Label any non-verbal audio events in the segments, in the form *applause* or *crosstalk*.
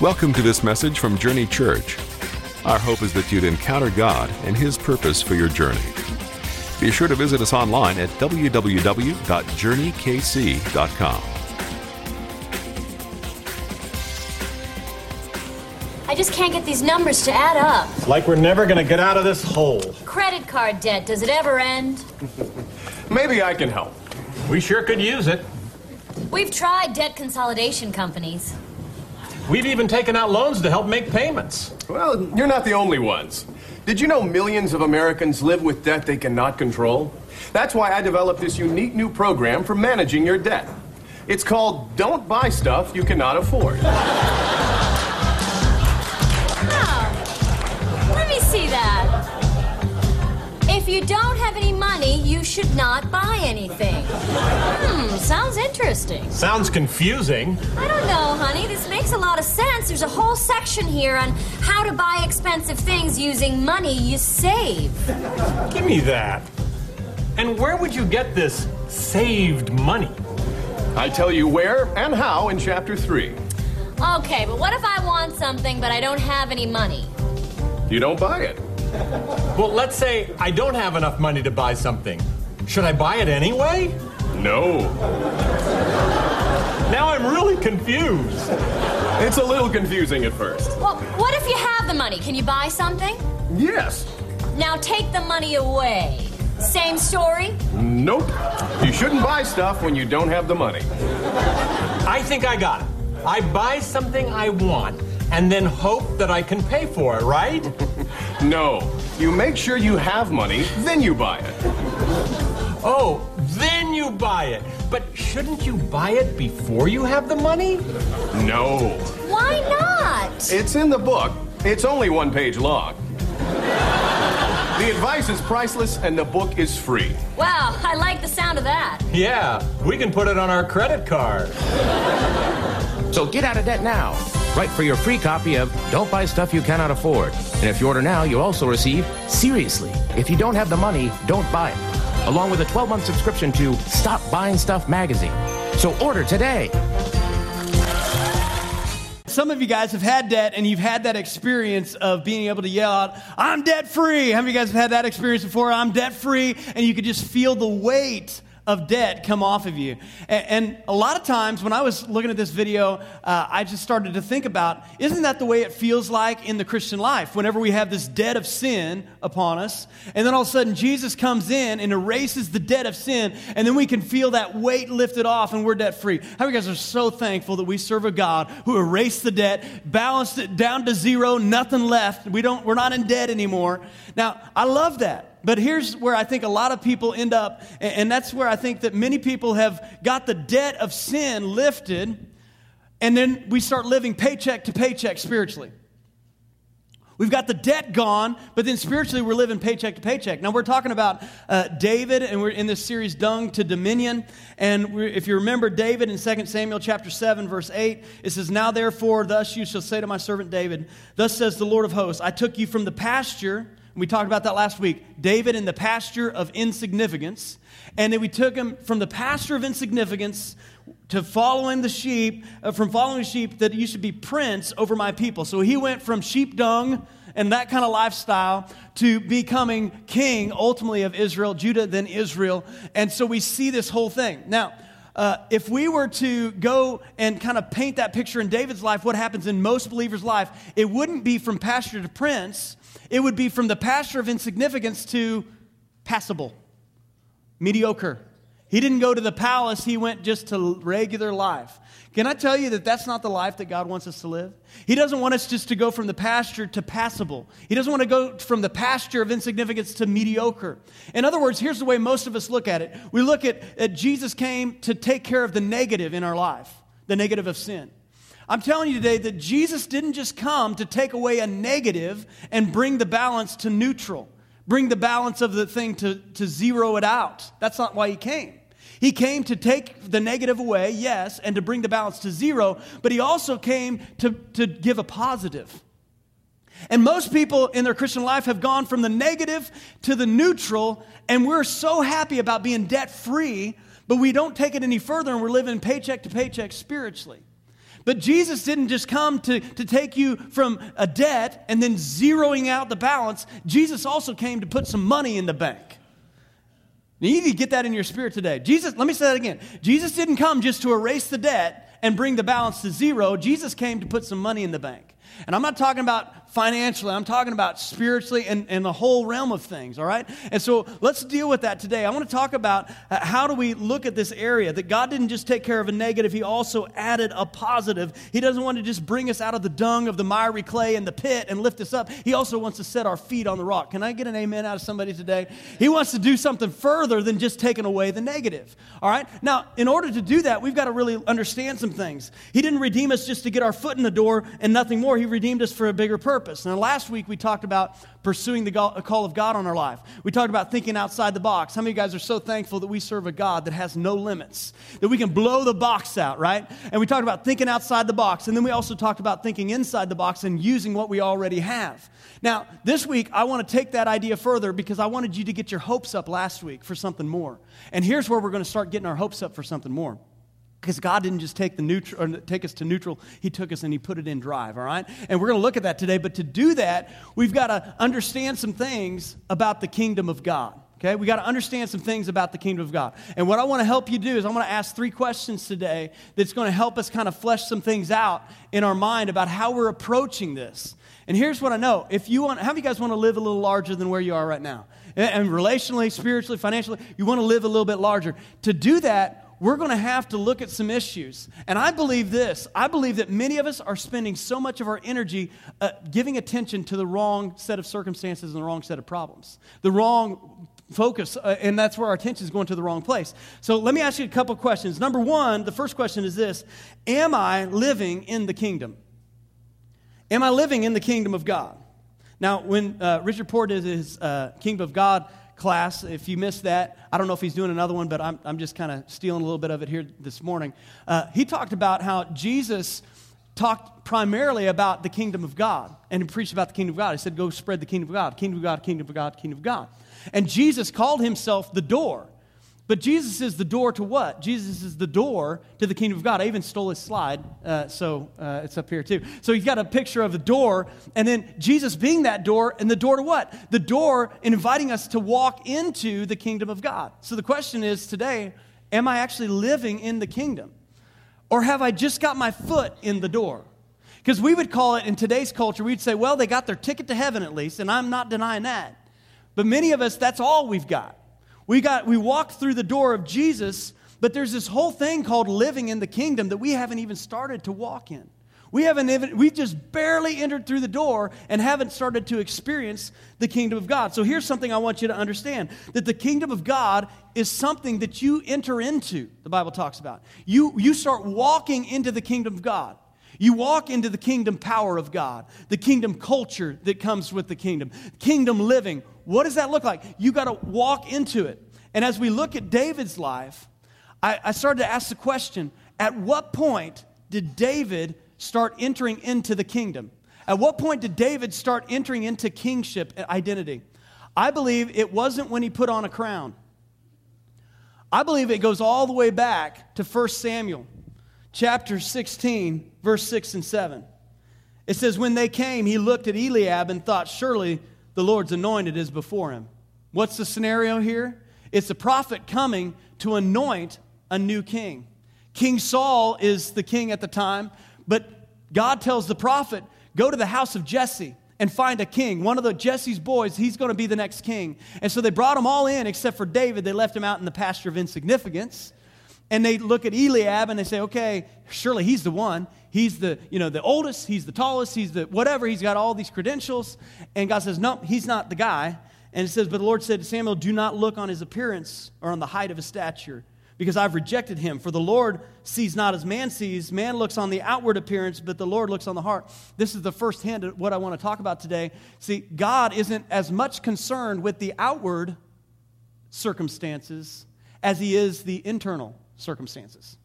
Welcome to this message from Journey Church. Our hope is that you'd encounter God and His purpose for your journey. Be sure to visit us online at www.journeykc.com. I just can't get these numbers to add up. Like we're never gonna get out of this hole. Credit card debt, does it ever end? *laughs* Maybe I can help. We sure could use it. We've tried debt consolidation companies. We've even taken out loans to help make payments. Well, you're not the only ones. Did you know millions of Americans live with debt they cannot control? That's why I developed this unique new program for managing your debt. It's called Don't Buy Stuff You Cannot Afford. You don't have any money, you should not buy anything. Hmm, sounds interesting. Sounds confusing. I don't know, honey. This makes a lot of sense. There's a whole section here on how to buy expensive things using money you save. Give me that. And where would you get this saved money? I tell you where and how in Chapter 3. Okay, but what if I want something but I don't have any money? You don't buy it. Well, let's say I don't have enough money to buy something. Should I buy it anyway? No. Now I'm really confused. It's a little confusing at first. Well, what if you have the money? Can you buy something? Yes. Now take the money away. Same story? Nope. You shouldn't buy stuff when you don't have the money. I think I got it. I buy something I want and then hope that I can pay for it, right? No. You make sure you have money, then you buy it. Oh, then you buy it. But shouldn't you buy it before you have the money? No. Why not? It's in the book. It's only one page long. The advice is priceless and the book is free. Wow, I like the sound of that. Yeah, we can put it on our credit card. So get out of debt now. Write for your free copy of Don't Buy Stuff You Cannot Afford. And if you order now, you'll also receive Seriously, if you don't have the money, don't buy it. Along with a 12 month subscription to Stop Buying Stuff magazine. So order today. Some of you guys have had debt and you've had that experience of being able to yell out, I'm debt free. How many of you guys have had that experience before? I'm debt free. And you could just feel the weight of debt come off of you. And, a lot of times when I was looking at this video, uh, I just started to think about isn't that the way it feels like in the Christian life whenever we have this debt of sin upon us? And then all of a sudden Jesus comes in and erases the debt of sin, and then we can feel that weight lifted off and we're debt free. How many guys are so thankful that we serve a God who erased the debt, balanced it down to zero, nothing left. We don't, we're not in debt anymore. Now, I love that. But here's where I think a lot of people end up, and that's where I think that many people have got the debt of sin lifted, and then we start living paycheck to paycheck spiritually. We've got the debt gone, but then spiritually we're living paycheck to paycheck. Now we're talking about uh, David, and we're in this series, Dung to Dominion. And if you remember David in 2 Samuel chapter 7, verse 8, it says, Now therefore, thus you shall say to my servant David, Thus says the Lord of hosts, I took you from the pasture we talked about that last week. David in the pasture of insignificance. And then we took him from the pasture of insignificance to following the sheep, uh, from following the sheep that you should be prince over my people. So he went from sheep dung and that kind of lifestyle to becoming king ultimately of Israel, Judah, then Israel. And so we see this whole thing. Now, uh, if we were to go and kind of paint that picture in David's life, what happens in most believers' life, it wouldn't be from pasture to prince it would be from the pasture of insignificance to passable, mediocre. He didn't go to the palace, he went just to regular life. Can I tell you that that's not the life that God wants us to live? He doesn't want us just to go from the pasture to passable. He doesn't want to go from the pasture of insignificance to mediocre. In other words, here's the way most of us look at it we look at, at Jesus came to take care of the negative in our life, the negative of sin. I'm telling you today that Jesus didn't just come to take away a negative and bring the balance to neutral, bring the balance of the thing to, to zero it out. That's not why he came. He came to take the negative away, yes, and to bring the balance to zero, but he also came to, to give a positive. And most people in their Christian life have gone from the negative to the neutral, and we're so happy about being debt free But we don't take it any further and we're living paycheck to paycheck spiritually. But Jesus didn't just come to, to take you from a debt and then zeroing out the balance. Jesus also came to put some money in the bank. You need to get that in your spirit today. Jesus, let me say that again. Jesus didn't come just to erase the debt and bring the balance to zero. Jesus came to put some money in the bank. And I'm not talking about financially, I'm talking about spiritually and, and the whole realm of things, all right? And so let's deal with that today. I want to talk about uh, how do we look at this area that God didn't just take care of a negative, He also added a positive. He doesn't want to just bring us out of the dung of the miry clay and the pit and lift us up. He also wants to set our feet on the rock. Can I get an amen out of somebody today? He wants to do something further than just taking away the negative, all right? Now, in order to do that, we've got to really understand some things. He didn't redeem us just to get our foot in the door and nothing more. He redeemed us for a bigger purpose. Now, last week we talked about pursuing the call of God on our life. We talked about thinking outside the box. How many of you guys are so thankful that we serve a God that has no limits, that we can blow the box out, right? And we talked about thinking outside the box. And then we also talked about thinking inside the box and using what we already have. Now, this week, I want to take that idea further because I wanted you to get your hopes up last week for something more. And here's where we're going to start getting our hopes up for something more. Because God didn't just take, the neutral, take us to neutral, He took us and He put it in drive, all right? And we're going to look at that today. But to do that, we've got to understand some things about the kingdom of God. Okay, we got to understand some things about the kingdom of God. And what I want to help you do is I want to ask three questions today that's going to help us kind of flesh some things out in our mind about how we're approaching this. And here's what I know. If you want, how many you guys want to live a little larger than where you are right now? And relationally, spiritually, financially, you want to live a little bit larger. To do that, we're going to have to look at some issues. And I believe this I believe that many of us are spending so much of our energy uh, giving attention to the wrong set of circumstances and the wrong set of problems, the wrong focus, uh, and that's where our attention is going to the wrong place. So let me ask you a couple questions. Number one, the first question is this Am I living in the kingdom? Am I living in the kingdom of God? Now, when uh, Richard Poor did his uh, Kingdom of God class. If you missed that, I don't know if he's doing another one, but I'm, I'm just kind of stealing a little bit of it here this morning. Uh, he talked about how Jesus talked primarily about the kingdom of God and he preached about the kingdom of God. He said, Go spread the kingdom of God, kingdom of God, kingdom of God, kingdom of God. And Jesus called himself the door. But Jesus is the door to what? Jesus is the door to the kingdom of God. I even stole his slide, uh, so uh, it's up here too. So he's got a picture of the door, and then Jesus being that door, and the door to what? The door inviting us to walk into the kingdom of God. So the question is today, am I actually living in the kingdom? Or have I just got my foot in the door? Because we would call it in today's culture, we'd say, well, they got their ticket to heaven at least, and I'm not denying that. But many of us, that's all we've got. We got we walked through the door of Jesus, but there's this whole thing called living in the kingdom that we haven't even started to walk in. We haven't even, we just barely entered through the door and haven't started to experience the kingdom of God. So here's something I want you to understand that the kingdom of God is something that you enter into, the Bible talks about. You, you start walking into the kingdom of God. You walk into the kingdom power of God, the kingdom culture that comes with the kingdom, kingdom living. What does that look like? You got to walk into it. And as we look at David's life, I, I started to ask the question at what point did David start entering into the kingdom? At what point did David start entering into kingship identity? I believe it wasn't when he put on a crown. I believe it goes all the way back to 1 Samuel chapter 16, verse 6 and 7. It says, When they came, he looked at Eliab and thought, Surely the Lord's anointed is before him. What's the scenario here? It's a prophet coming to anoint a new king. King Saul is the king at the time, but God tells the prophet, Go to the house of Jesse and find a king. One of the Jesse's boys, he's going to be the next king. And so they brought them all in except for David. They left him out in the pasture of insignificance and they look at Eliab and they say, okay, surely he's the one. He's the, you know, the oldest, he's the tallest, he's the whatever, he's got all these credentials. And God says, no, he's not the guy. And it says, but the Lord said to Samuel, do not look on his appearance or on the height of his stature, because I've rejected him. For the Lord sees not as man sees. Man looks on the outward appearance, but the Lord looks on the heart. This is the first hand of what I want to talk about today. See, God isn't as much concerned with the outward circumstances as he is the internal circumstances.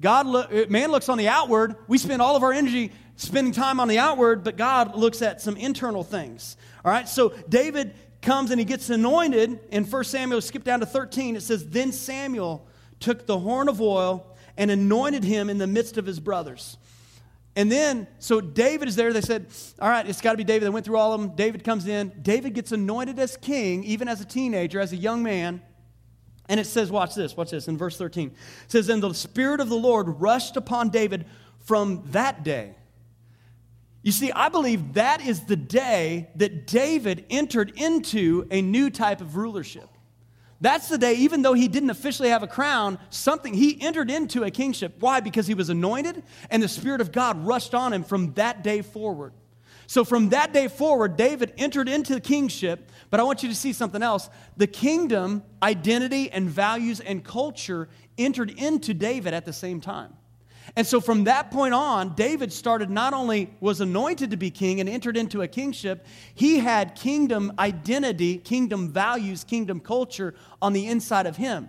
God, look, eh, man looks on the outward. We spend all of our energy spending time on the outward, but God looks at some internal things. All right, so David comes and he gets anointed. In 1 Samuel, skip down to 13, it says, Then Samuel took the horn of oil and anointed him in the midst of his brothers. And then, so David is there. They said, All right, it's got to be David. They went through all of them. David comes in. David gets anointed as king, even as a teenager, as a young man. And it says, Watch this, watch this, in verse 13. It says, And the Spirit of the Lord rushed upon David from that day. You see, I believe that is the day that David entered into a new type of rulership. That's the day, even though he didn't officially have a crown, something, he entered into a kingship. Why? Because he was anointed and the Spirit of God rushed on him from that day forward. So from that day forward, David entered into the kingship, but I want you to see something else. The kingdom, identity, and values and culture entered into David at the same time. And so from that point on, David started not only was anointed to be king and entered into a kingship, he had kingdom identity, kingdom values, kingdom culture on the inside of him.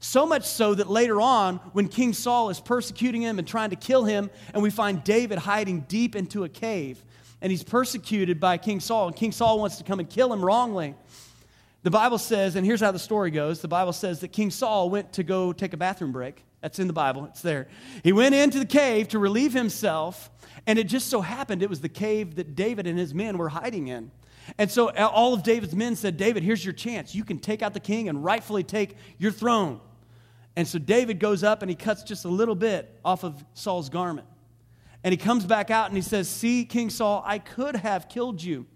So much so that later on, when King Saul is persecuting him and trying to kill him, and we find David hiding deep into a cave, and he's persecuted by King Saul, and King Saul wants to come and kill him wrongly. The Bible says, and here's how the story goes the Bible says that King Saul went to go take a bathroom break. That's in the Bible, it's there. He went into the cave to relieve himself, and it just so happened it was the cave that David and his men were hiding in. And so all of David's men said, David, here's your chance. You can take out the king and rightfully take your throne. And so David goes up and he cuts just a little bit off of Saul's garment. And he comes back out and he says, See, King Saul, I could have killed you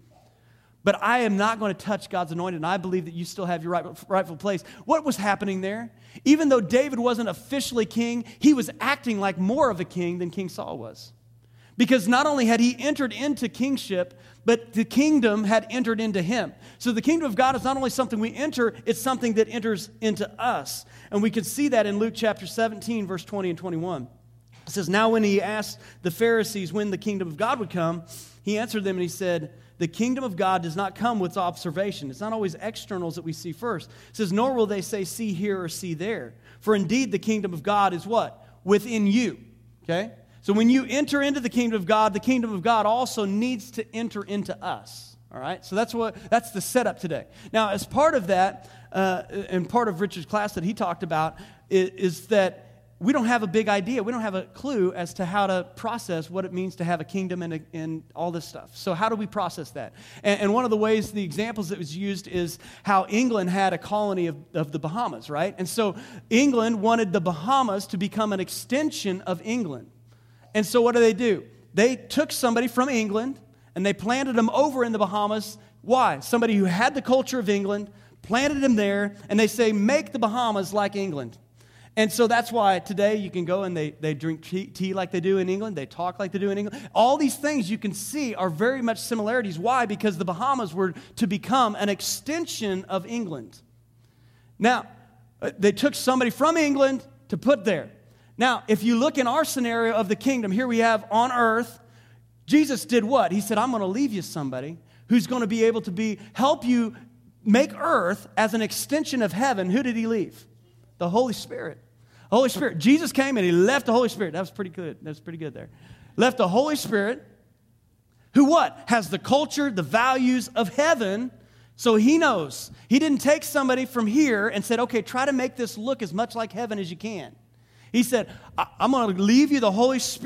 but I am not going to touch God's anointed, and I believe that you still have your right, rightful place. What was happening there? Even though David wasn't officially king, he was acting like more of a king than King Saul was. Because not only had he entered into kingship, but the kingdom had entered into him. So the kingdom of God is not only something we enter, it's something that enters into us. And we can see that in Luke chapter 17, verse 20 and 21. It says, Now when he asked the Pharisees when the kingdom of God would come, he answered them and he said, the kingdom of God does not come with observation. It's not always externals that we see first. It says, nor will they say, see here or see there. For indeed, the kingdom of God is what? Within you. Okay? So when you enter into the kingdom of God, the kingdom of God also needs to enter into us. All right? So that's what that's the setup today. Now, as part of that, uh, and part of Richard's class that he talked about, is, is that we don't have a big idea. We don't have a clue as to how to process what it means to have a kingdom and, a, and all this stuff. So, how do we process that? And, and, one of the ways, the examples that was used is how England had a colony of, of the Bahamas, right? And so, England wanted the Bahamas to become an extension of England. And so, what do they do? They took somebody from England and they planted them over in the Bahamas. Why? Somebody who had the culture of England, planted them there, and they say, make the Bahamas like England. And so that's why today you can go and they, they drink tea, tea, like they do in England, they talk like they do in England. All these things you can see are very much similarities. Why? Because the Bahamas were to become an extension of England. Now, uh, they took somebody from England to put there. Now, if you look in our scenario of the kingdom, here we have on earth, Jesus did what? He said, I'm going to leave you somebody who's going to be able to be help you make earth as an extension of heaven. Who did he leave? The Holy Spirit. Holy Spirit. Jesus came and he left the Holy Spirit. That was pretty good. That was pretty good there. Left the Holy Spirit, who what? Has the culture, the values of heaven. So he knows. He didn't take somebody from here and said, okay, try to make this look as much like heaven as you can. He said, I'm going to leave you the Holy Spirit.